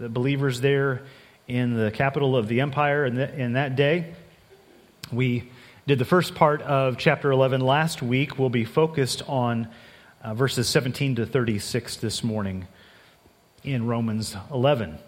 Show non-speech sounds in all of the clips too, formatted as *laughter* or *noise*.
the believers there in the capital of the empire in, the, in that day. We did the first part of chapter 11 last week. We'll be focused on uh, verses 17 to 36 this morning in Romans 11.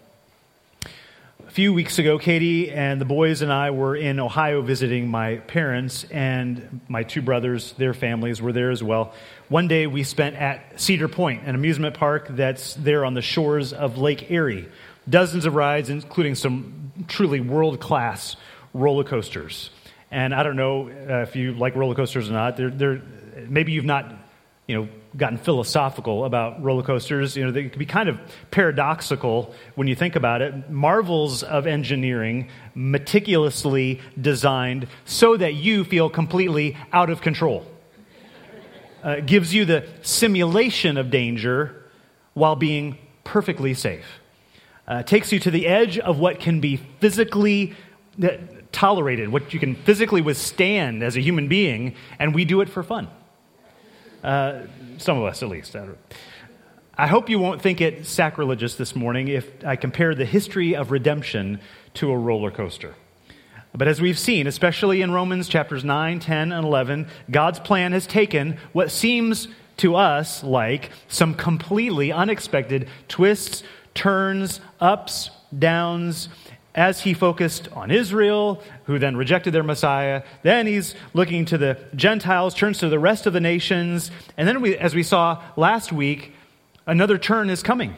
A few weeks ago, Katie and the boys and I were in Ohio visiting my parents, and my two brothers, their families, were there as well. One day we spent at Cedar Point, an amusement park that's there on the shores of Lake Erie. Dozens of rides, including some truly world class roller coasters. And I don't know uh, if you like roller coasters or not. They're, they're, maybe you've not you know, gotten philosophical about roller coasters. You know, they can be kind of paradoxical when you think about it. Marvels of engineering, meticulously designed so that you feel completely out of control. Uh, gives you the simulation of danger while being perfectly safe. Uh, takes you to the edge of what can be physically uh, tolerated, what you can physically withstand as a human being, and we do it for fun. Uh, some of us, at least. I hope you won't think it sacrilegious this morning if I compare the history of redemption to a roller coaster. But as we've seen, especially in Romans chapters 9, 10, and 11, God's plan has taken what seems to us like some completely unexpected twists, turns, ups, downs, as he focused on Israel, who then rejected their Messiah. Then he's looking to the Gentiles, turns to the rest of the nations. And then, we, as we saw last week, another turn is coming.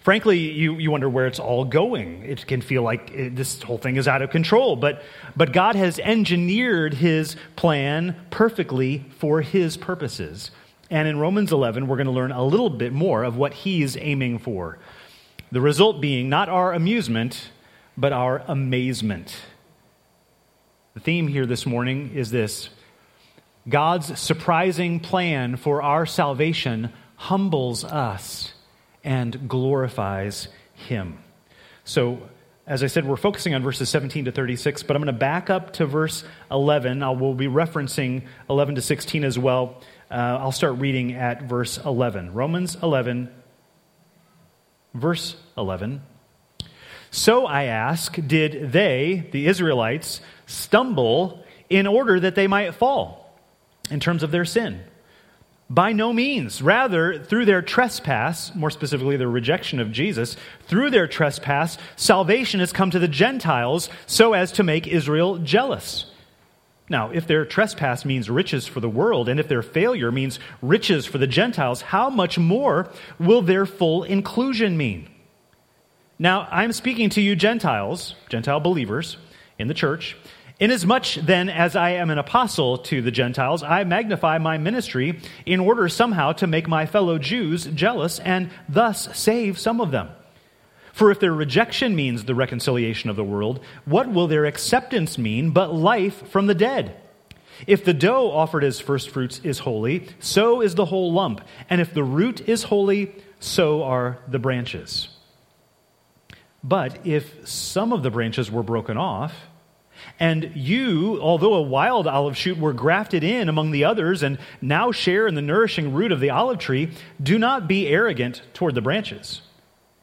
Frankly, you, you wonder where it's all going. It can feel like it, this whole thing is out of control. But, but God has engineered his plan perfectly for his purposes. And in Romans 11, we're going to learn a little bit more of what he's aiming for. The result being not our amusement, but our amazement. The theme here this morning is this God's surprising plan for our salvation humbles us and glorifies Him. So, as I said, we're focusing on verses 17 to 36, but I'm going to back up to verse 11. I will be referencing 11 to 16 as well. Uh, I'll start reading at verse 11. Romans 11, Verse 11. So I ask, did they, the Israelites, stumble in order that they might fall in terms of their sin? By no means. Rather, through their trespass, more specifically their rejection of Jesus, through their trespass, salvation has come to the Gentiles so as to make Israel jealous. Now, if their trespass means riches for the world, and if their failure means riches for the Gentiles, how much more will their full inclusion mean? Now, I'm speaking to you, Gentiles, Gentile believers in the church. Inasmuch then as I am an apostle to the Gentiles, I magnify my ministry in order somehow to make my fellow Jews jealous and thus save some of them. For if their rejection means the reconciliation of the world, what will their acceptance mean but life from the dead? If the dough offered as firstfruits is holy, so is the whole lump. And if the root is holy, so are the branches. But if some of the branches were broken off, and you, although a wild olive shoot, were grafted in among the others and now share in the nourishing root of the olive tree, do not be arrogant toward the branches.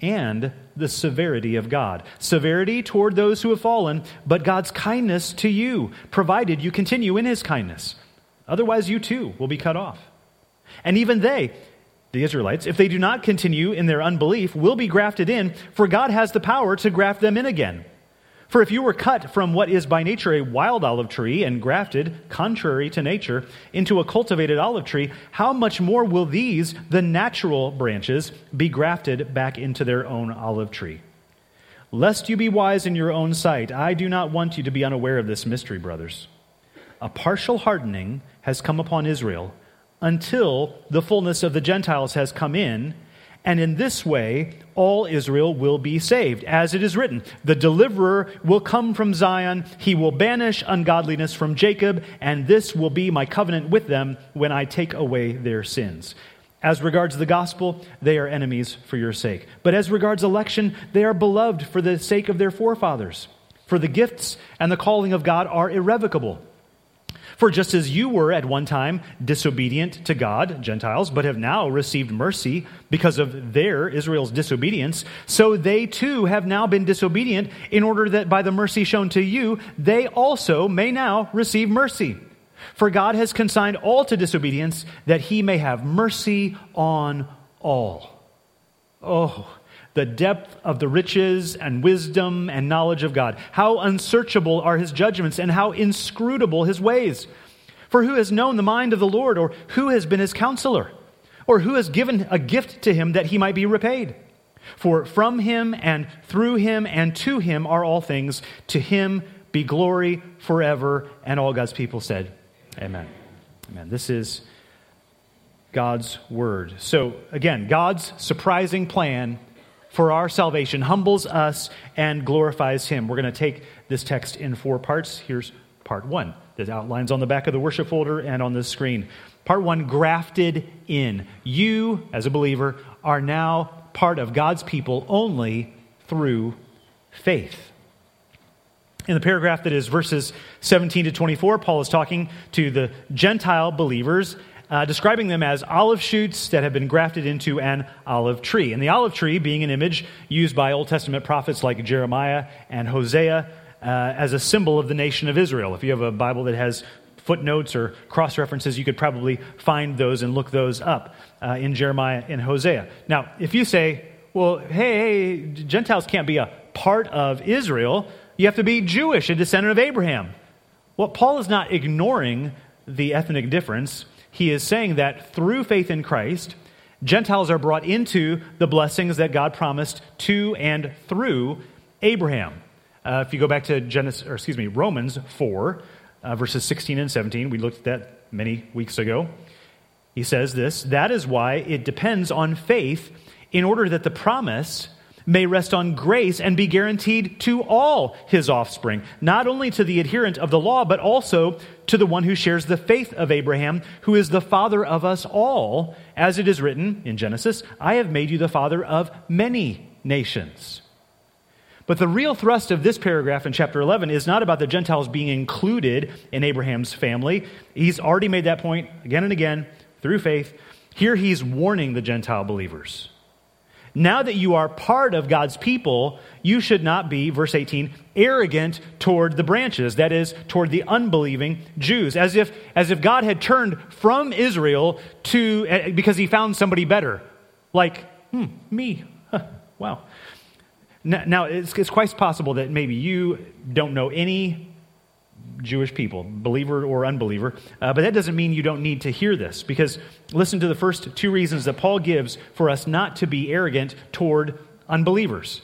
and the severity of God. Severity toward those who have fallen, but God's kindness to you, provided you continue in his kindness. Otherwise, you too will be cut off. And even they, the Israelites, if they do not continue in their unbelief, will be grafted in, for God has the power to graft them in again. For if you were cut from what is by nature a wild olive tree and grafted, contrary to nature, into a cultivated olive tree, how much more will these, the natural branches, be grafted back into their own olive tree? Lest you be wise in your own sight, I do not want you to be unaware of this mystery, brothers. A partial hardening has come upon Israel until the fullness of the Gentiles has come in And in this way, all Israel will be saved. As it is written, the deliverer will come from Zion. He will banish ungodliness from Jacob, and this will be my covenant with them when I take away their sins. As regards the gospel, they are enemies for your sake. But as regards election, they are beloved for the sake of their forefathers. For the gifts and the calling of God are irrevocable. For just as you were at one time disobedient to God, Gentiles, but have now received mercy because of their, Israel's disobedience, so they too have now been disobedient in order that by the mercy shown to you, they also may now receive mercy. For God has consigned all to disobedience that he may have mercy on all. Oh, the depth of the riches and wisdom and knowledge of God. How unsearchable are his judgments and how inscrutable his ways. For who has known the mind of the Lord, or who has been his counselor, or who has given a gift to him that he might be repaid? For from him and through him and to him are all things. To him be glory forever. And all God's people said, Amen. Amen. This is God's word. So, again, God's surprising plan for our salvation humbles us and glorifies Him. We're going to take this text in four parts. Here's part one. The outlines on the back of the worship folder and on the screen. Part one grafted in. You, as a believer, are now part of God's people only through faith. In the paragraph that is verses 17 to 24, Paul is talking to the Gentile believers uh, describing them as olive shoots that have been grafted into an olive tree. And the olive tree being an image used by Old Testament prophets like Jeremiah and Hosea uh, as a symbol of the nation of Israel. If you have a Bible that has footnotes or cross references, you could probably find those and look those up uh, in Jeremiah and Hosea. Now, if you say, well, hey, hey, Gentiles can't be a part of Israel, you have to be Jewish, a descendant of Abraham. Well, Paul is not ignoring the ethnic difference he is saying that through faith in Christ, Gentiles are brought into the blessings that God promised to and through Abraham. Uh, if you go back to Genesis, or excuse me, Romans 4, uh, verses 16 and 17, we looked at that many weeks ago. He says this That is why it depends on faith in order that the promise may rest on grace and be guaranteed to all his offspring, not only to the adherent of the law, but also to the one who shares the faith of Abraham, who is the father of us all, as it is written in Genesis I have made you the father of many nations. But the real thrust of this paragraph in chapter 11 is not about the Gentiles being included in Abraham's family. He's already made that point again and again through faith. Here he's warning the Gentile believers. Now that you are part of God's people, you should not be, verse 18, arrogant toward the branches, that is, toward the unbelieving Jews, as if, as if God had turned from Israel to, eh, because he found somebody better. Like, hmm, me. wow. Now, it's, it's quite possible that maybe you don't know any Jewish people, believer or unbeliever. Uh, but that doesn't mean you don't need to hear this, because listen to the first two reasons that Paul gives for us not to be arrogant toward unbelievers,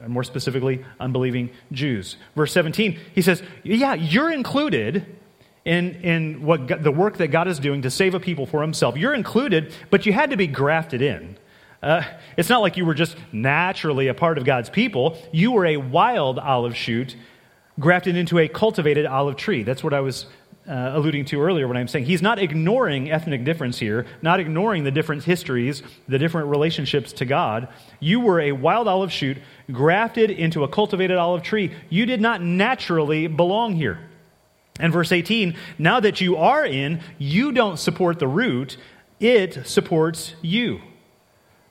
and more specifically, unbelieving Jews. Verse 17, he says, Yeah, you're included in, in what God, the work that God is doing to save a people for himself. You're included, but you had to be grafted in. Uh, it's not like you were just naturally a part of God's people. You were a wild olive shoot grafted into a cultivated olive tree. That's what I was uh, alluding to earlier when I'm saying he's not ignoring ethnic difference here, not ignoring the different histories, the different relationships to God. You were a wild olive shoot grafted into a cultivated olive tree. You did not naturally belong here. And verse 18, now that you are in, you don't support the root, it supports you.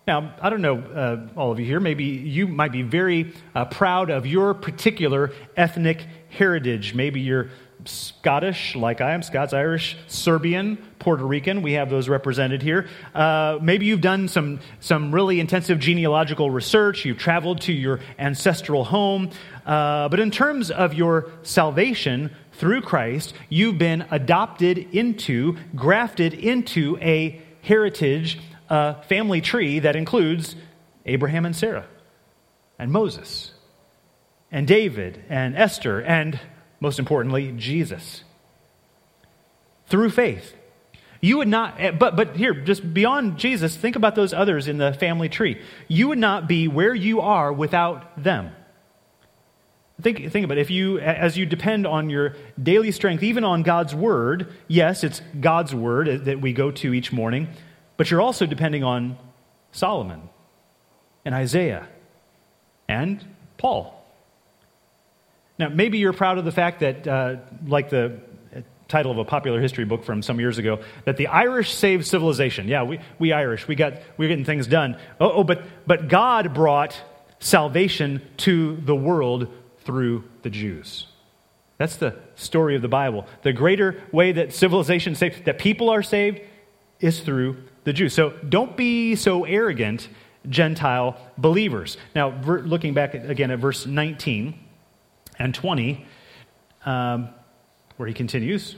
Now, I don't know, uh, all of you here, maybe you might be very uh, proud of your particular ethnic heritage. Maybe you're Scottish, like I am, Scots, Irish, Serbian, Puerto Rican. We have those represented here. Uh, maybe you've done some, some really intensive genealogical research. You've traveled to your ancestral home. Uh, but in terms of your salvation through Christ, you've been adopted into, grafted into a heritage a family tree that includes Abraham and Sarah, and Moses, and David, and Esther, and most importantly, Jesus. Through faith, You would not, eh, but, but here, just beyond Jesus, think about those others in the family tree. You would not be where you are without them. Think, think about it. If you, as you depend on your daily strength, even on God's word, yes, it's God's word that we go to each morning, but you're also depending on Solomon and Isaiah and Paul. Now, maybe you're proud of the fact that, uh, like the title of a popular history book from some years ago, that the Irish saved civilization. Yeah, we, we Irish, we got, we're getting things done. Oh, oh but, but God brought salvation to the world through the Jews. That's the story of the Bible. The greater way that civilization saved, that people are saved, is through the Jews. So don't be so arrogant, Gentile believers. Now, looking back again at verse 19 and 20, um, where he continues,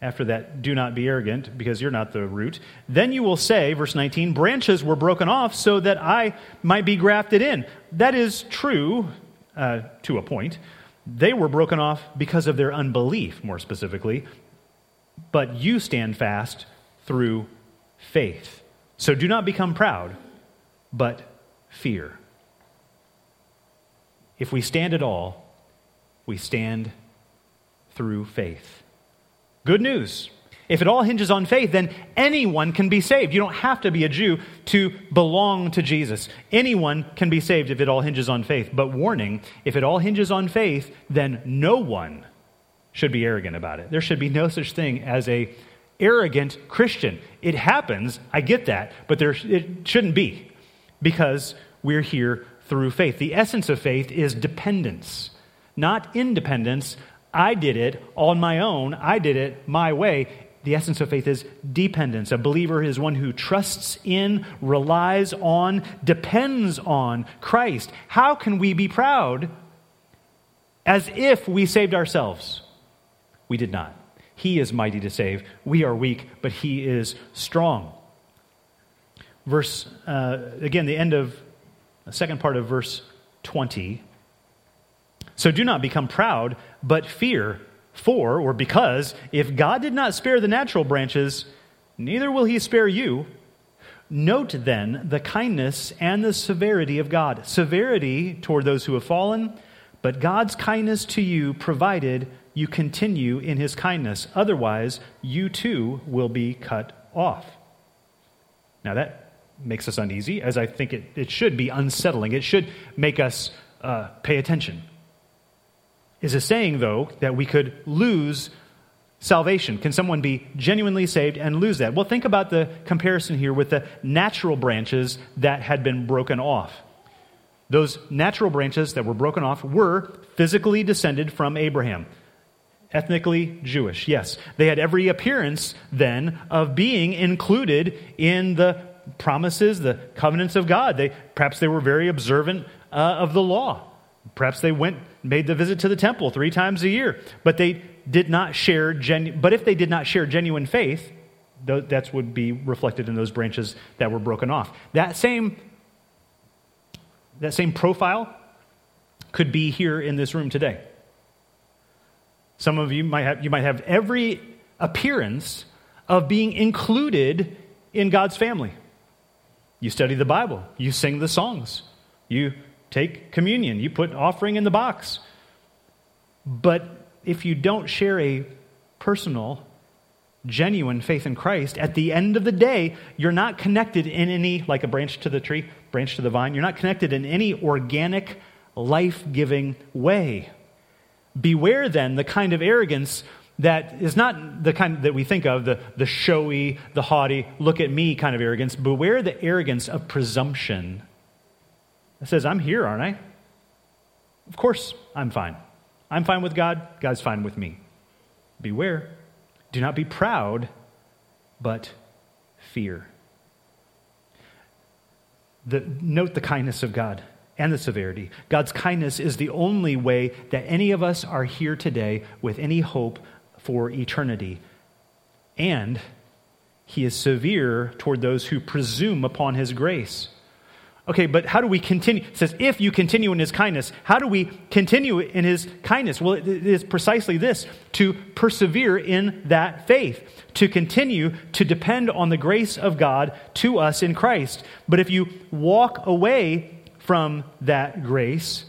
after that, do not be arrogant, because you're not the root. Then you will say, verse 19, branches were broken off so that I might be grafted in. That is true uh, to a point. They were broken off because of their unbelief, more specifically. But you stand fast through faith. So do not become proud, but fear. If we stand at all, we stand through faith. Good news. If it all hinges on faith, then anyone can be saved. You don't have to be a Jew to belong to Jesus. Anyone can be saved if it all hinges on faith. But warning, if it all hinges on faith, then no one should be arrogant about it. There should be no such thing as a arrogant Christian. It happens, I get that, but there it shouldn't be because we're here through faith. The essence of faith is dependence, not independence. I did it on my own. I did it my way the essence of faith is dependence. A believer is one who trusts in, relies on, depends on Christ. How can we be proud as if we saved ourselves? We did not. He is mighty to save. We are weak, but He is strong. Verse, uh, again, the end of the second part of verse 20. So do not become proud, but fear for, or because, if God did not spare the natural branches, neither will he spare you. Note then the kindness and the severity of God. Severity toward those who have fallen, but God's kindness to you, provided you continue in his kindness. Otherwise, you too will be cut off. Now, that makes us uneasy, as I think it, it should be unsettling. It should make us uh, pay attention is a saying, though, that we could lose salvation. Can someone be genuinely saved and lose that? Well, think about the comparison here with the natural branches that had been broken off. Those natural branches that were broken off were physically descended from Abraham. Ethnically Jewish, yes. They had every appearance then of being included in the promises, the covenants of God. They, perhaps they were very observant uh, of the law. Perhaps they went, made the visit to the temple three times a year, but they did not share. Genu- but if they did not share genuine faith, that would be reflected in those branches that were broken off. That same, that same profile could be here in this room today. Some of you might have, you might have every appearance of being included in God's family. You study the Bible, you sing the songs, you take communion, you put offering in the box. But if you don't share a personal, genuine faith in Christ, at the end of the day, you're not connected in any, like a branch to the tree, branch to the vine, you're not connected in any organic, life giving way. Beware then the kind of arrogance that is not the kind that we think of, the, the showy, the haughty, look at me kind of arrogance. Beware the arrogance of presumption that says, I'm here, aren't I? Of course, I'm fine. I'm fine with God, God's fine with me. Beware. Do not be proud, but fear. The, note the kindness of God and the severity. God's kindness is the only way that any of us are here today with any hope for eternity. And he is severe toward those who presume upon his grace. Okay, but how do we continue? It says, if you continue in his kindness, how do we continue in his kindness? Well, it is precisely this to persevere in that faith, to continue to depend on the grace of God to us in Christ. But if you walk away from that grace,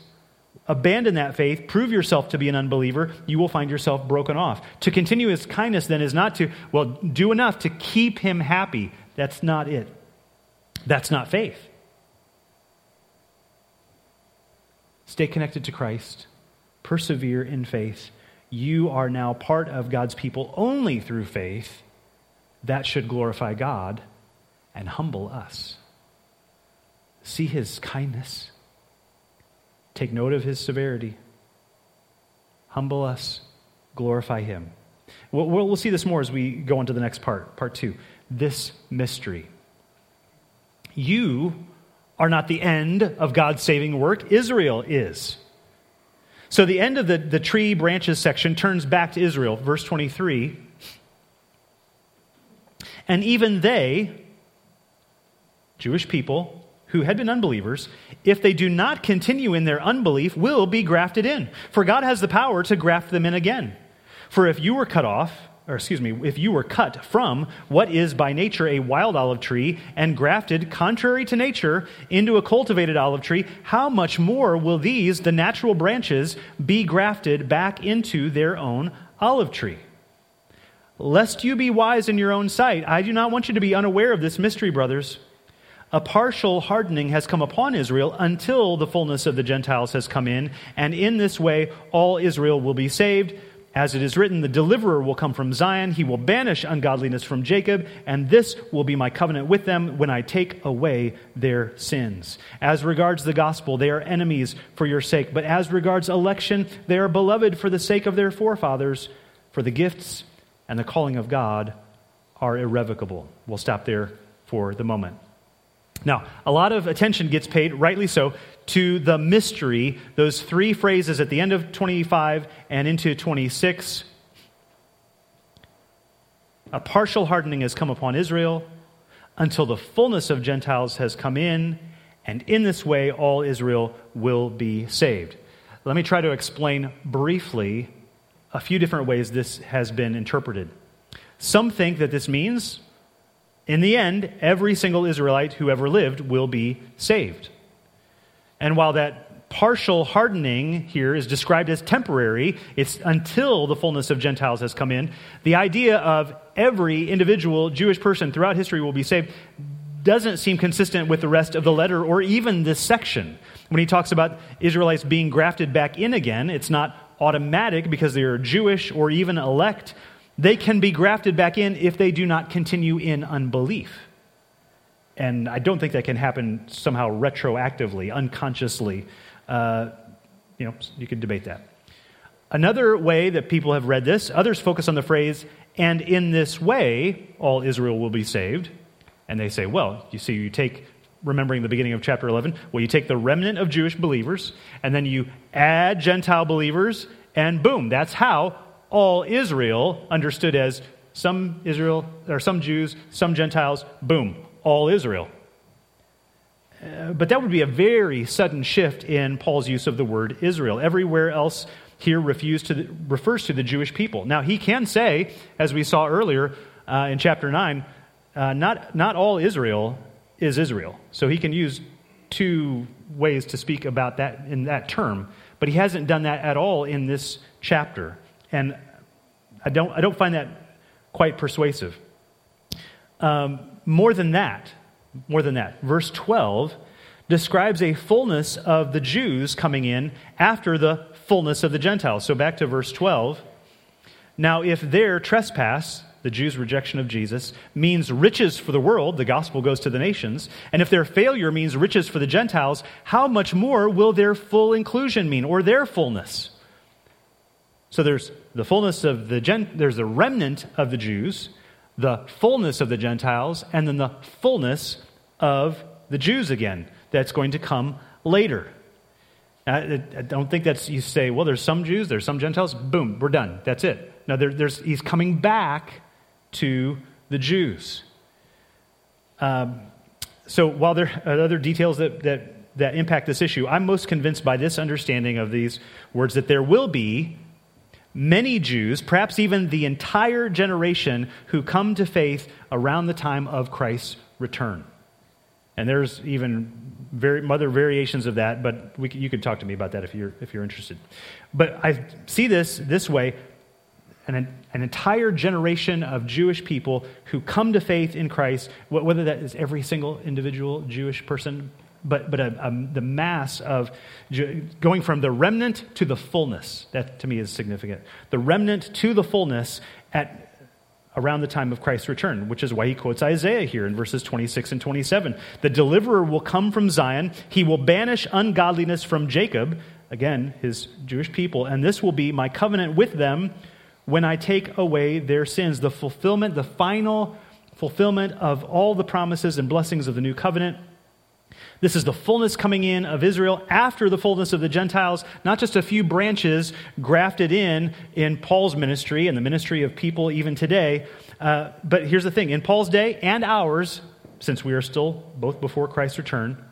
abandon that faith, prove yourself to be an unbeliever, you will find yourself broken off. To continue his kindness then is not to, well, do enough to keep him happy. That's not it. That's not faith. Stay connected to Christ. Persevere in faith. You are now part of God's people only through faith. That should glorify God and humble us. See his kindness. Take note of his severity. Humble us. Glorify him. We'll, we'll see this more as we go into the next part, part two. This mystery. You are not the end of God's saving work, Israel is. So the end of the, the tree branches section turns back to Israel, verse 23. And even they, Jewish people who had been unbelievers, if they do not continue in their unbelief, will be grafted in. For God has the power to graft them in again. For if you were cut off, or excuse me, if you were cut from what is by nature a wild olive tree and grafted, contrary to nature, into a cultivated olive tree, how much more will these, the natural branches, be grafted back into their own olive tree? Lest you be wise in your own sight, I do not want you to be unaware of this mystery, brothers. A partial hardening has come upon Israel until the fullness of the Gentiles has come in, and in this way all Israel will be saved. As it is written, the deliverer will come from Zion. He will banish ungodliness from Jacob, and this will be my covenant with them when I take away their sins. As regards the gospel, they are enemies for your sake. But as regards election, they are beloved for the sake of their forefathers, for the gifts and the calling of God are irrevocable. We'll stop there for the moment. Now, a lot of attention gets paid, rightly so, to the mystery, those three phrases at the end of 25 and into 26. A partial hardening has come upon Israel until the fullness of Gentiles has come in, and in this way all Israel will be saved. Let me try to explain briefly a few different ways this has been interpreted. Some think that this means, in the end, every single Israelite who ever lived will be saved. And while that partial hardening here is described as temporary, it's until the fullness of Gentiles has come in, the idea of every individual Jewish person throughout history will be saved doesn't seem consistent with the rest of the letter or even this section. When he talks about Israelites being grafted back in again, it's not automatic because they are Jewish or even elect. They can be grafted back in if they do not continue in unbelief. And I don't think that can happen somehow retroactively, unconsciously. Uh, you know, you could debate that. Another way that people have read this, others focus on the phrase, and in this way, all Israel will be saved. And they say, well, you see, you take, remembering the beginning of chapter 11, well, you take the remnant of Jewish believers, and then you add Gentile believers, and boom, that's how all Israel, understood as some Israel, or some Jews, some Gentiles, boom, all Israel. Uh, but that would be a very sudden shift in Paul's use of the word Israel. Everywhere else here to the, refers to the Jewish people. Now, he can say, as we saw earlier uh, in chapter 9, uh, not, not all Israel is Israel. So he can use two ways to speak about that in that term. But he hasn't done that at all in this chapter. And I don't, I don't find that quite persuasive. Um, more than that, more than that, verse 12 describes a fullness of the Jews coming in after the fullness of the Gentiles. So back to verse 12. Now, if their trespass, the Jews' rejection of Jesus, means riches for the world, the gospel goes to the nations, and if their failure means riches for the Gentiles, how much more will their full inclusion mean, or their fullness? So there's the fullness of the Gent, there's the remnant of the Jews, the fullness of the Gentiles and then the fullness of the Jews again. That's going to come later. I, don't think that's, you say, well, there's some Jews, there's some Gentiles, boom, we're done. That's it. No, there, there's, he's coming back to the Jews. Um, so while there are other details that, that, that impact this issue, I'm most convinced by this understanding of these words that there will be many Jews, perhaps even the entire generation, who come to faith around the time of Christ's return. And there's even very, other variations of that, but we, you can talk to me about that if you're, if you're interested. But I see this this way an, an entire generation of Jewish people who come to faith in Christ, whether that is every single individual Jewish person, but, but a, a, the mass of going from the remnant to the fullness. That to me is significant. The remnant to the fullness at around the time of Christ's return, which is why he quotes Isaiah here in verses 26 and 27. The deliverer will come from Zion, he will banish ungodliness from Jacob, again, his Jewish people, and this will be my covenant with them when I take away their sins. The fulfillment, the final fulfillment of all the promises and blessings of the new covenant this is the fullness coming in of Israel after the fullness of the Gentiles, not just a few branches grafted in in Paul's ministry and the ministry of people even today. Uh, but here's the thing in Paul's day and ours, since we are still both before Christ's return,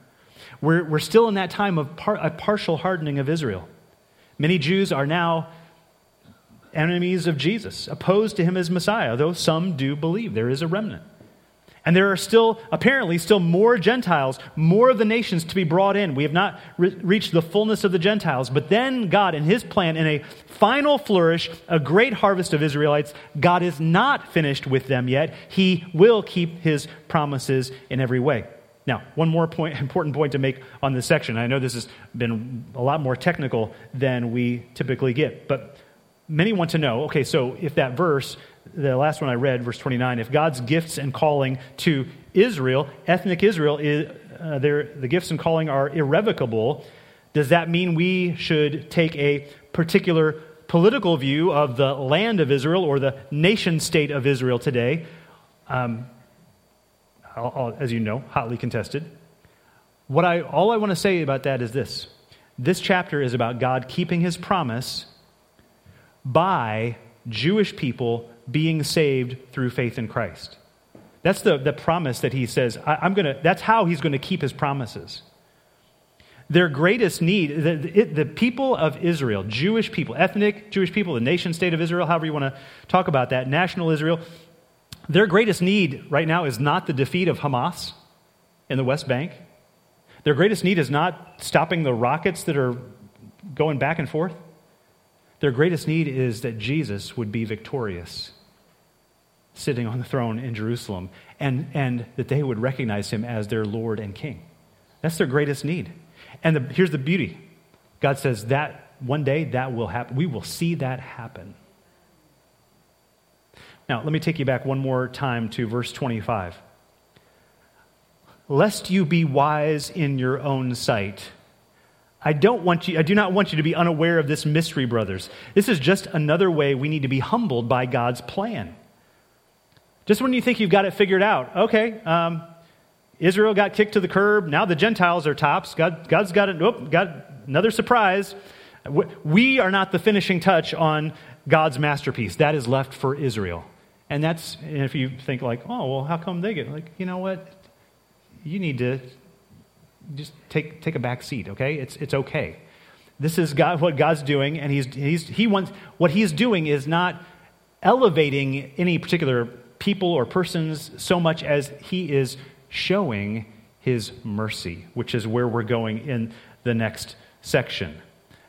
we're, we're still in that time of par- a partial hardening of Israel. Many Jews are now enemies of Jesus, opposed to him as Messiah, though some do believe there is a remnant. And there are still, apparently, still more Gentiles, more of the nations to be brought in. We have not re- reached the fullness of the Gentiles. But then God, in his plan, in a final flourish, a great harvest of Israelites, God is not finished with them yet. He will keep his promises in every way. Now, one more point, *laughs* important point to make on this section. I know this has been a lot more technical than we typically get, but many want to know okay, so if that verse the last one I read, verse 29, if God's gifts and calling to Israel, ethnic Israel, is, uh, the gifts and calling are irrevocable, does that mean we should take a particular political view of the land of Israel or the nation state of Israel today? Um, I'll, I'll, as you know, hotly contested. What I, all I want to say about that is this this chapter is about God keeping his promise by Jewish people being saved through faith in Christ. That's the, the promise that he says, I, am gonna, that's how he's going to keep his promises. Their greatest need, the, the, the people of Israel, Jewish people, ethnic Jewish people, the nation state of Israel, however you want to talk about that, national Israel, their greatest need right now is not the defeat of Hamas in the West Bank. Their greatest need is not stopping the rockets that are going back and forth. Their greatest need is that Jesus would be victorious, sitting on the throne in Jerusalem, and, and that they would recognize him as their Lord and King. That's their greatest need. And the, here's the beauty God says that one day that will happen. We will see that happen. Now, let me take you back one more time to verse 25. Lest you be wise in your own sight I don't want you, I do not want you to be unaware of this mystery, brothers. This is just another way we need to be humbled by God's plan. Just when you think you've got it figured out, okay, um, Israel got kicked to the curb. Now the Gentiles are tops. God, God's got, it, oh, got another surprise. We are not the finishing touch on God's masterpiece. That is left for Israel. And that's, and if you think like, oh, well, how come they get, like, you know what? You need to just take, take a back seat, okay? It's, it's okay. This is God, what God's doing, and he's, he's, he wants, what he's doing is not elevating any particular people or persons so much as he is showing his mercy, which is where we're going in the next section.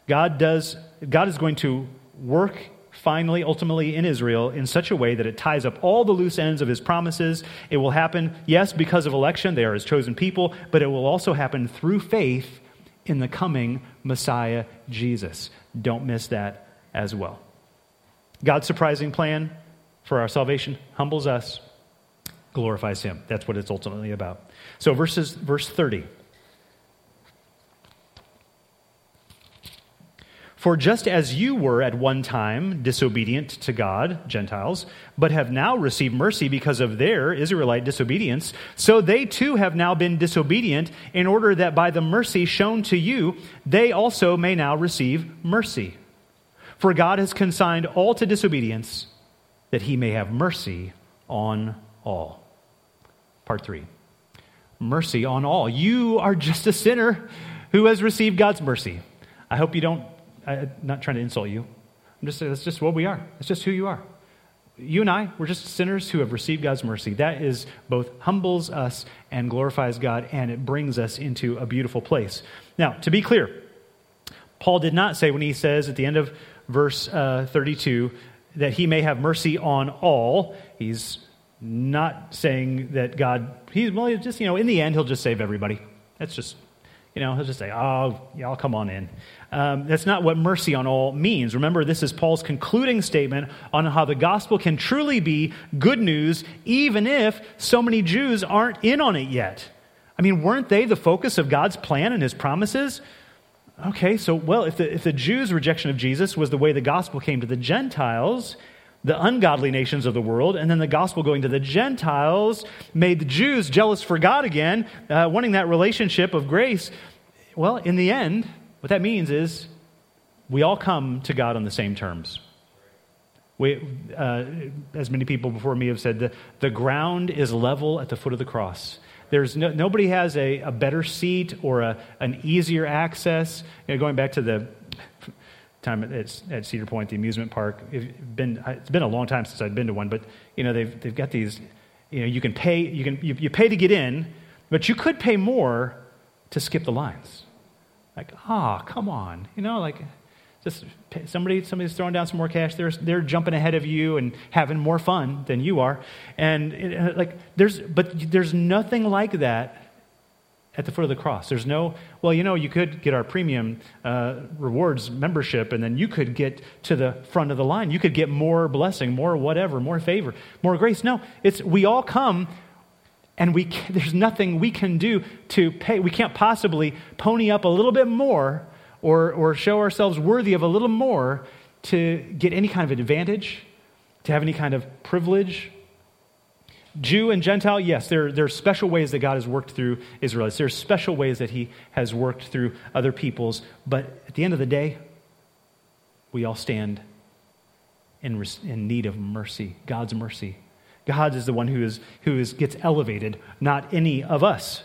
God does God is going to work finally, ultimately in Israel in such a way that it ties up all the loose ends of his promises. It will happen, yes, because of election, they are his chosen people, but it will also happen through faith in the coming Messiah, Jesus. Don't miss that as well. God's surprising plan for our salvation humbles us, glorifies him. That's what it's ultimately about. So, verses, verse 30. For just as you were at one time disobedient to God, Gentiles, but have now received mercy because of their Israelite disobedience, so they too have now been disobedient, in order that by the mercy shown to you, they also may now receive mercy. For God has consigned all to disobedience, that he may have mercy on all. Part 3. mercy on all. You are just a sinner who has received God's mercy. I hope you don't, I'm not trying to insult you. I'm just saying that's just what we are. It's just who you are. You and I, we're just sinners who have received God's mercy. That is both humbles us and glorifies God, and it brings us into a beautiful place. Now, to be clear, Paul did not say when he says at the end of verse uh, 32 that he may have mercy on all. He's not saying that God, he's well, he's just, you know, in the end, he'll just save everybody. That's just, you know, he'll just say, oh, y'all come on in. Um, that's not what mercy on all means. Remember, this is Paul's concluding statement on how the gospel can truly be good news, even if so many Jews aren't in on it yet. I mean, weren't they the focus of God's plan and his promises? Okay, so, well, if the, if the Jews' rejection of Jesus was the way the gospel came to the Gentiles, the ungodly nations of the world, and then the gospel going to the Gentiles made the Jews jealous for God again, uh, wanting that relationship of grace. Well, in the end, what that means is we all come to God on the same terms. We, uh, as many people before me have said, the, the ground is level at the foot of the cross. There's no, nobody has a, a better seat or a, an easier access. You know, going back to the time at, at Cedar Point, the amusement park. It's been, it's been a long time since I've been to one, but you know they've, they've got these. You know, you can pay. You can you, you pay to get in, but you could pay more to skip the lines. Like, ah, oh, come on, you know, like just somebody somebody's throwing down some more cash. They're they're jumping ahead of you and having more fun than you are, and it, like there's but there's nothing like that at the foot of the cross. There's no, well, you know, you could get our premium uh, rewards membership and then you could get to the front of the line. You could get more blessing, more whatever, more favor, more grace. No, it's we all come and we *laughs* there's nothing we can do to pay. We can't possibly pony up a little bit more or, or show ourselves worthy of a little more to get any kind of advantage, to have any kind of privilege Jew and Gentile, yes, there, there are special ways that God has worked through Israelites. There are special ways that He has worked through other peoples. But at the end of the day, we all stand in, in need of mercy, God's mercy. God is the one who, is, who is, gets elevated, not any of us.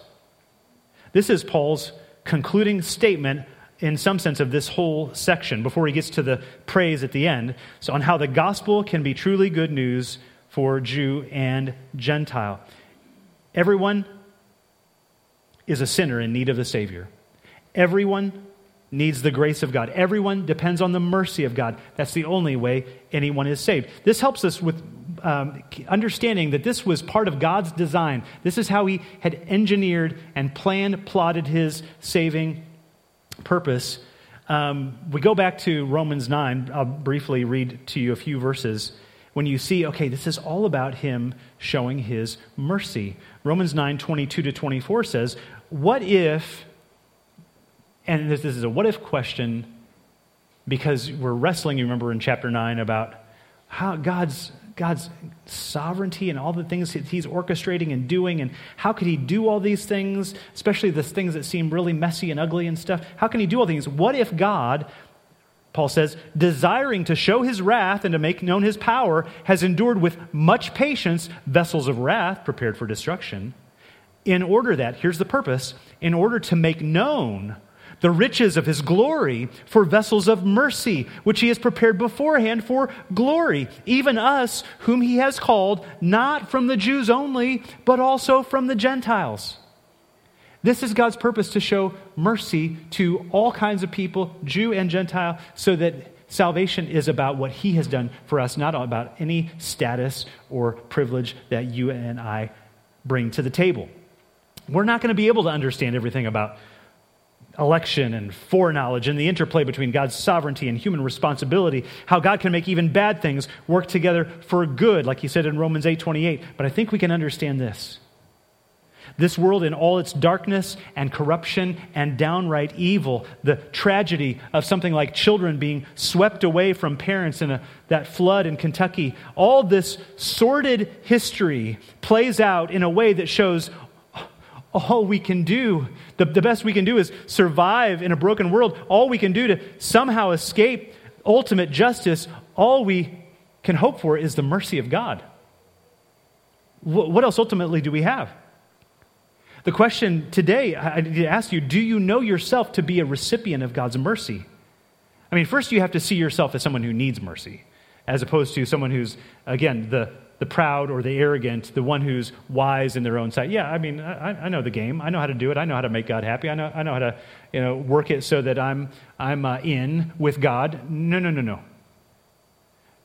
This is Paul's concluding statement, in some sense, of this whole section before he gets to the praise at the end. So, on how the gospel can be truly good news for Jew and Gentile. Everyone is a sinner in need of the Savior. Everyone needs the grace of God. Everyone depends on the mercy of God. That's the only way anyone is saved. This helps us with um, understanding that this was part of God's design. This is how He had engineered and planned, plotted His saving purpose. Um, we go back to Romans 9. I'll briefly read to you a few verses when you see, okay, this is all about him showing his mercy. Romans 9 22 to 24 says, What if, and this, is a what if question because we're wrestling, you remember in chapter 9, about how God's, God's sovereignty and all the things that he's orchestrating and doing, and how could he do all these things, especially the things that seem really messy and ugly and stuff? How can he do all these? What if God Paul says, desiring to show his wrath and to make known his power, has endured with much patience vessels of wrath prepared for destruction, in order that, here's the purpose, in order to make known the riches of his glory for vessels of mercy, which he has prepared beforehand for glory, even us, whom he has called, not from the Jews only, but also from the Gentiles. This is God's purpose to show mercy to all kinds of people, Jew and Gentile, so that salvation is about what He has done for us, not about any status or privilege that you and I bring to the table. We're not going to be able to understand everything about election and foreknowledge and the interplay between God's sovereignty and human responsibility, how God can make even bad things work together for good, like he said in Romans 8:28. But I think we can understand this this world, in all its darkness and corruption and downright evil, the tragedy of something like children being swept away from parents in a, that flood in Kentucky, all this sordid history plays out in a way that shows all we can do, the, the best we can do is survive in a broken world. All we can do to somehow escape ultimate justice, all we can hope for is the mercy of God. What else ultimately do we have? The question today, I need to ask you do you know yourself to be a recipient of God's mercy? I mean, first you have to see yourself as someone who needs mercy, as opposed to someone who's, again, the, the proud or the arrogant, the one who's wise in their own sight. Yeah, I mean, I, I know the game. I know how to do it. I know how to make God happy. I know, I know how to you know, work it so that I'm, I'm uh, in with God. No, no, no, no.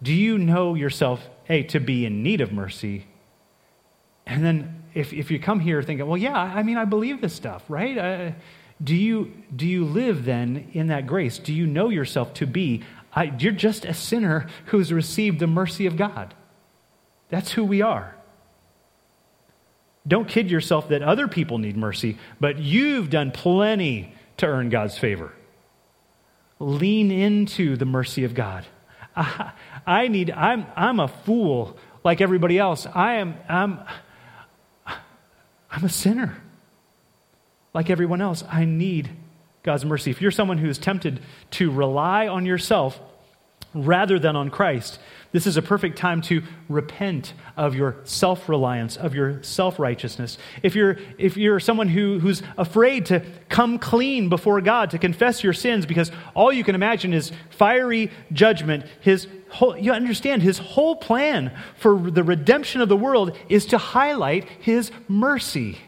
Do you know yourself, A, to be in need of mercy? And then if, if you come here thinking, well, yeah, I mean, I believe this stuff, right? Uh, do, you, do you live then in that grace? Do you know yourself to be, I, you're just a sinner who's received the mercy of God? That's who we are. Don't kid yourself that other people need mercy, but you've done plenty to earn God's favor. Lean into the mercy of God. I, *laughs* I need, I'm, I'm a fool like everybody else. I am, I'm, I'm a sinner like everyone else. I need God's mercy. If you're someone who is tempted to rely on yourself rather than on Christ, this is a perfect time to repent of your self reliance, of your self righteousness. If you're, if you're someone who, who's afraid to come clean before God, to confess your sins, because all you can imagine is fiery judgment, his whole, you understand his whole plan for the redemption of the world is to highlight his mercy.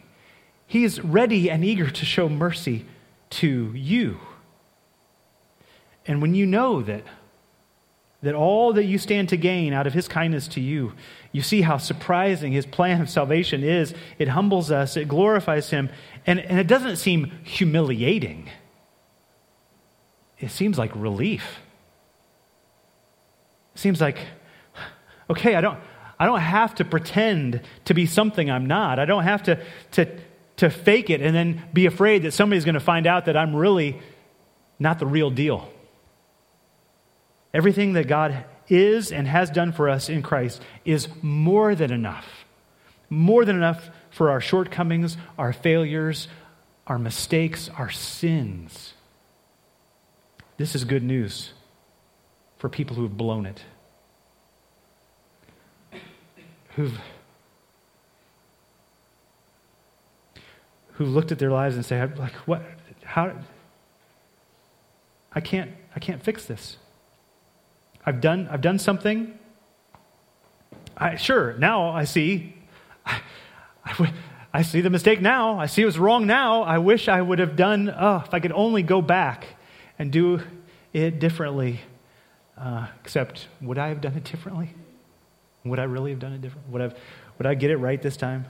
He's ready and eager to show mercy to you. And when you know that that all that you stand to gain out of his kindness to you, you see how surprising his plan of salvation is. It humbles us, it glorifies him, and, and it doesn't seem humiliating. It seems like relief. It seems like, okay, I don't, I don't have to pretend to be something I'm not. I don't have to, to, to fake it and then be afraid that somebody's going to find out that I'm really not the real deal. Everything that God is and has done for us in Christ is more than enough. More than enough for our shortcomings, our failures, our mistakes, our sins. This is good news for people who've blown it, who've, who've looked at their lives and say, like, what, how, I can't, I can't fix this. I've done, I've done something. I, sure, now I see. I, I, I, see the mistake now. I see it was wrong now. I wish I would have done, oh, if I could only go back and do it differently. Uh, except, would I have done it differently? Would I really have done it differently? Would, would I get it right this time?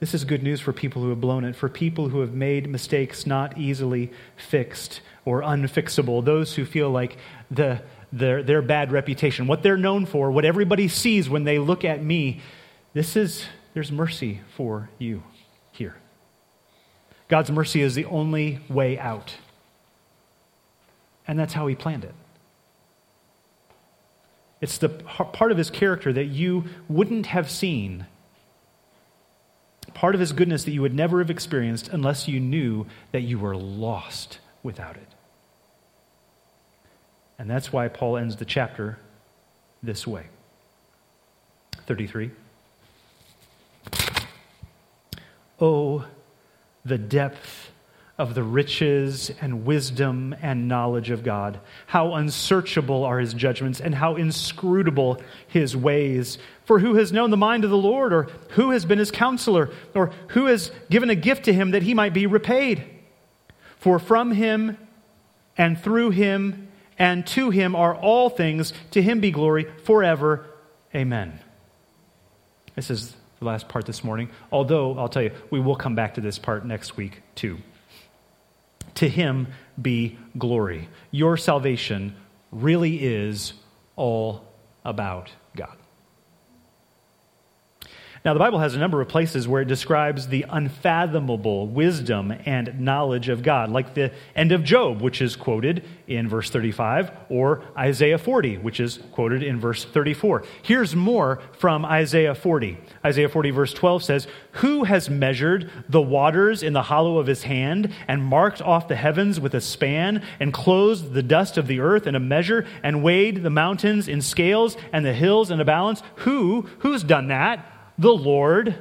This is good news for people who have blown it, for people who have made mistakes not easily fixed or unfixable, those who feel like the, their, their bad reputation, what they're known for, what everybody sees when they look at me. This is, there's mercy for you here. God's mercy is the only way out. And that's how He planned it. It's the part of His character that you wouldn't have seen, part of His goodness that you would never have experienced unless you knew that you were lost without it. And that's why Paul ends the chapter this way 33. Oh, the depth of the riches and wisdom and knowledge of God. How unsearchable are his judgments and how inscrutable his ways. For who has known the mind of the Lord, or who has been his counselor, or who has given a gift to him that he might be repaid? For from him and through him and to him are all things. To him be glory forever. Amen. This is the last part this morning, although I'll tell you, we will come back to this part next week too. To him be glory. Your salvation really is all about. Now, the Bible has a number of places where it describes the unfathomable wisdom and knowledge of God, like the end of Job, which is quoted in verse 35, or Isaiah 40, which is quoted in verse 34. Here's more from Isaiah 40. Isaiah 40, verse 12 says, Who has measured the waters in the hollow of his hand, and marked off the heavens with a span, and closed the dust of the earth in a measure, and weighed the mountains in scales, and the hills in a balance? Who? Who's done that? The Lord.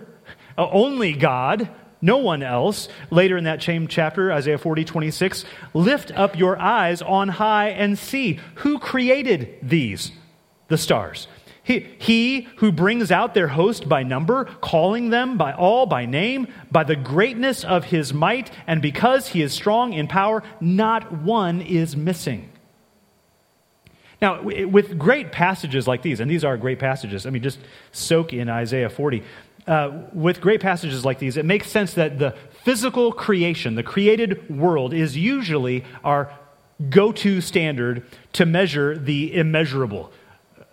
Uh, only God, no one else. Later in that same chapter, Isaiah 40, 26, lift up your eyes on high and see who created these, the stars. He, he who brings out their host by number, calling them by all by name, by the greatness of his might, and because he is strong in power, not one is missing. Now, with great passages like these, and these are great passages, I mean, just soak in Isaiah 40. Uh, with great passages like these, it makes sense that the physical creation, the created world, is usually our go to standard to measure the immeasurable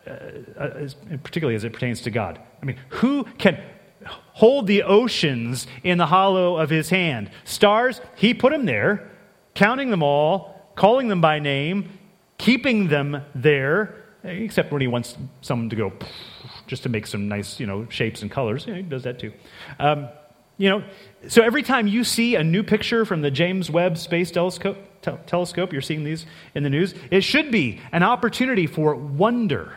uh, uh particularly as it pertains to God. I mean, who can hold the oceans in the hollow of his hand? Stars, he put them there, counting them all, calling them by name, keeping them there, except when he wants someone to go just to make some nice, you know, shapes and colors. Yeah, he does that too. Um, you know, so every time you see a new picture from the James Webb Space Telescope, telescope, you're seeing these in the news, it should be an opportunity for wonder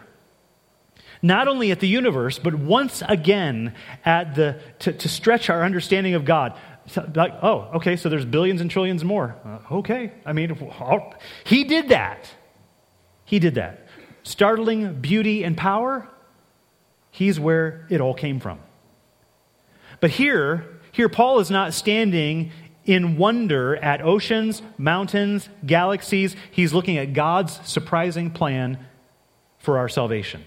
not only at the universe, but once again at the, to, to stretch our understanding of God. Like, oh, okay, so there's billions and trillions more. Uh, okay. I mean, he did that. He did that. Startling beauty and power, he's where it all came from. But here, here Paul is not standing in wonder at oceans, mountains, galaxies. He's looking at God's surprising plan for our salvation.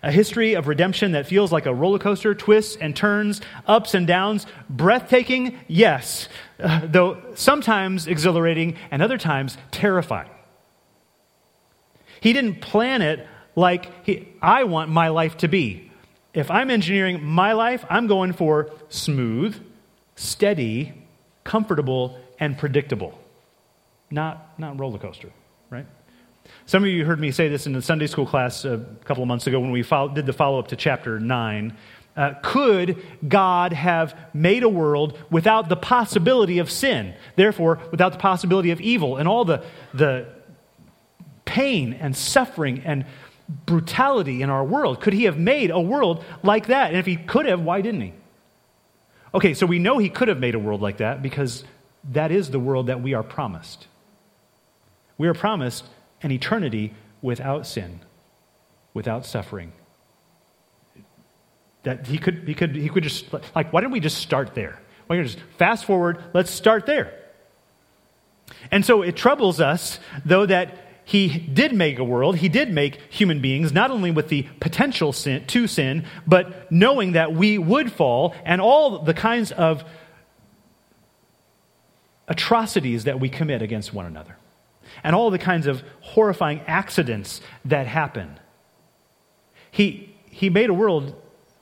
A history of redemption that feels like a roller coaster, twists and turns, ups and downs. Breathtaking, yes, though sometimes exhilarating and other times terrifying. He didn't plan it like he, I want my life to be. If I'm engineering my life, I'm going for smooth, steady, comfortable, and predictable. Not, not roller coaster, right? Some of you heard me say this in the Sunday school class a couple of months ago when we follow, did the follow up to chapter 9. Uh, could God have made a world without the possibility of sin? Therefore, without the possibility of evil and all the, the pain and suffering and brutality in our world? Could He have made a world like that? And if He could have, why didn't He? Okay, so we know He could have made a world like that because that is the world that we are promised. We are promised an eternity without sin, without suffering. That he could, he could, he could just, like, why don't we just start there? Why don't we just fast forward? Let's start there. And so it troubles us, though, that he did make a world, he did make human beings, not only with the potential sin, to sin, but knowing that we would fall and all the kinds of atrocities that we commit against one another and all the kinds of horrifying accidents that happen. He, he made a world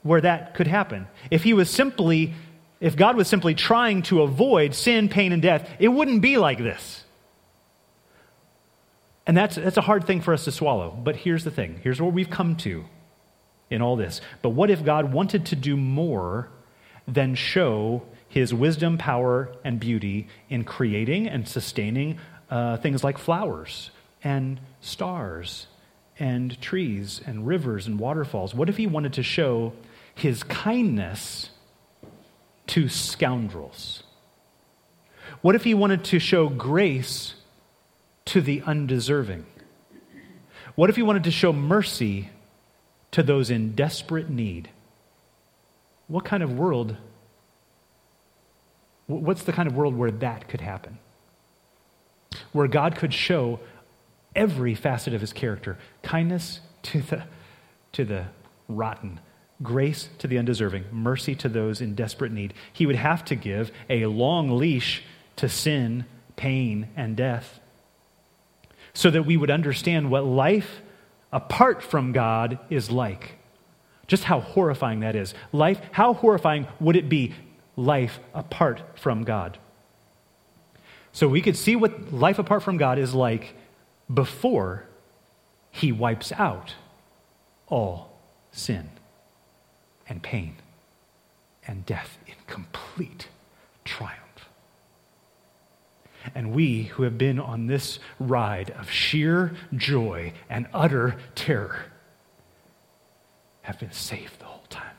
where that could happen. If he was simply, if God was simply trying to avoid sin, pain, and death, it wouldn't be like this. And that's, that's a hard thing for us to swallow. But here's the thing here's where we've come to in all this. But what if God wanted to do more than show his wisdom, power, and beauty in creating and sustaining uh, things like flowers and stars and trees and rivers and waterfalls? What if he wanted to show his kindness to scoundrels? What if he wanted to show grace to the undeserving? What if he wanted to show mercy to those in desperate need? What kind of world? What's the kind of world where that could happen? where God could show every facet of his character kindness to the, to the rotten, grace to the undeserving, mercy to those in desperate need. He would have to give a long leash to sin, pain, and death so that we would understand what life apart from God is like. Just how horrifying that is. Life, how horrifying would it be, life apart from God? So we could see what life apart from God is like before he wipes out all sin and pain and death in complete triumph. And we who have been on this ride of sheer joy and utter terror have been saved the whole time.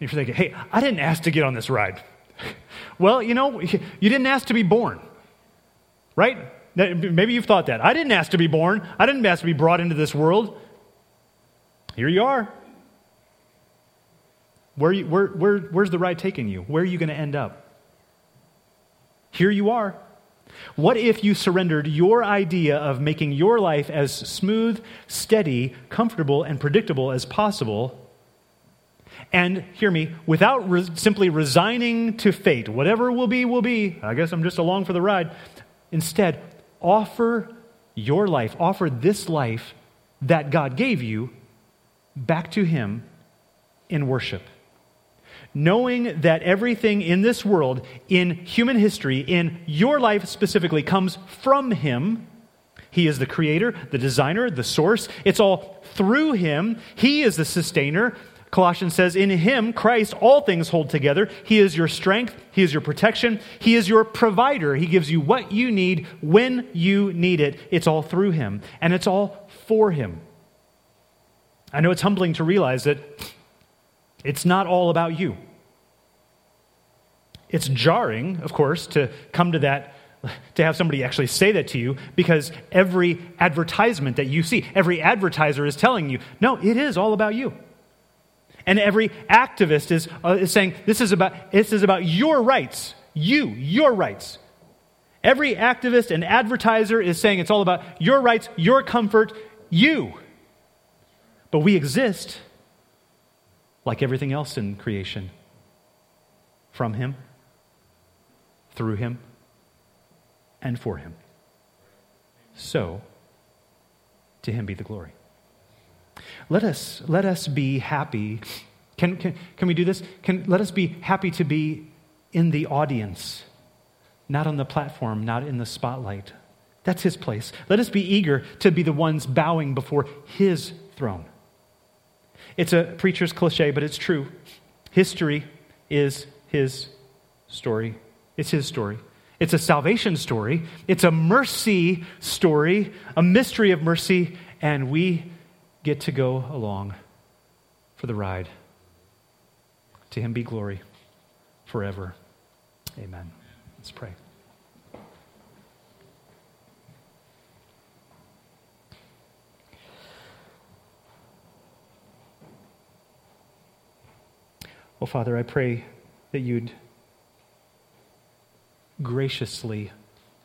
If you're thinking, hey, I didn't ask to get on this ride. *laughs* well, you know, *laughs* you didn't ask to be born, right? Maybe you've thought that. I didn't ask to be born, I didn't ask to be brought into this world. Here you are. Where, you, where, where, where's the ride taking you? Where are you going to end up? Here you are. What if you surrendered your idea of making your life as smooth, steady, comfortable, and predictable as possible? And hear me, without re- simply resigning to fate, whatever will be, will be. I guess I'm just along for the ride. Instead, offer your life, offer this life that God gave you back to Him in worship knowing that everything in this world, in human history, in your life specifically, comes from Him. He is the creator, the designer, the source. It's all through Him. He is the sustainer. Colossians says, In Him, Christ, all things hold together. He is your strength. He is your protection. He is your provider. He gives you what you need when you need it. It's all through Him, and it's all for Him. I know it's humbling to realize that it's not all about you. It's jarring, of course, to come to that, to have somebody actually say that to you, because every advertisement that you see, every advertiser is telling you, no, it is all about you. And every activist is, uh, is saying, this is, about, this is about your rights, you, your rights. Every activist and advertiser is saying it's all about your rights, your comfort, you. But we exist like everything else in creation from Him, through Him, and for Him. So, to Him be the glory. Let us, let us be happy. Can, can, can we do this? Can, let us be happy to be in the audience, not on the platform, not in the spotlight. That's His place. Let us be eager to be the ones bowing before His throne. It's a preacher's cliche, but it's true. History is his story. It's his story. It's a salvation story. It's a mercy story, a mystery of mercy, and we get to go along for the ride. To him be glory forever. Amen. Let's pray. Well, Father, I pray that you'd graciously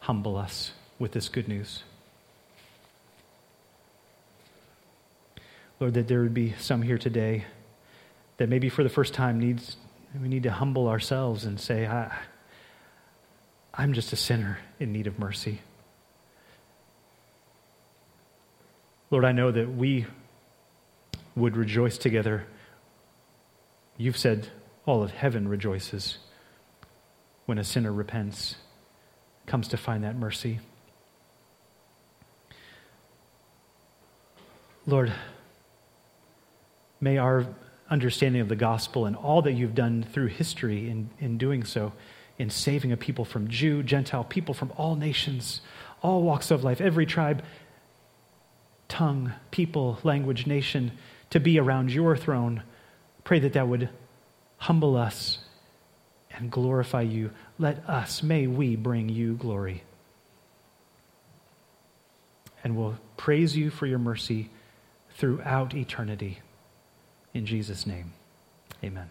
humble us with this good news. Lord, that there would be some here today that maybe for the first time needs we need to humble ourselves and say, I, I'm just a sinner in need of mercy. Lord, I know that we would rejoice together You've said all of heaven rejoices when a sinner repents, comes to find that mercy. Lord, may our understanding of the gospel and all that you've done through history in, in doing so, in saving a people from Jew, Gentile, people from all nations, all walks of life, every tribe, tongue, people, language, nation, to be around your throne Pray that that would humble us and glorify you. Let us, may we bring you glory. And we'll praise you for your mercy throughout eternity. In Jesus' name, amen.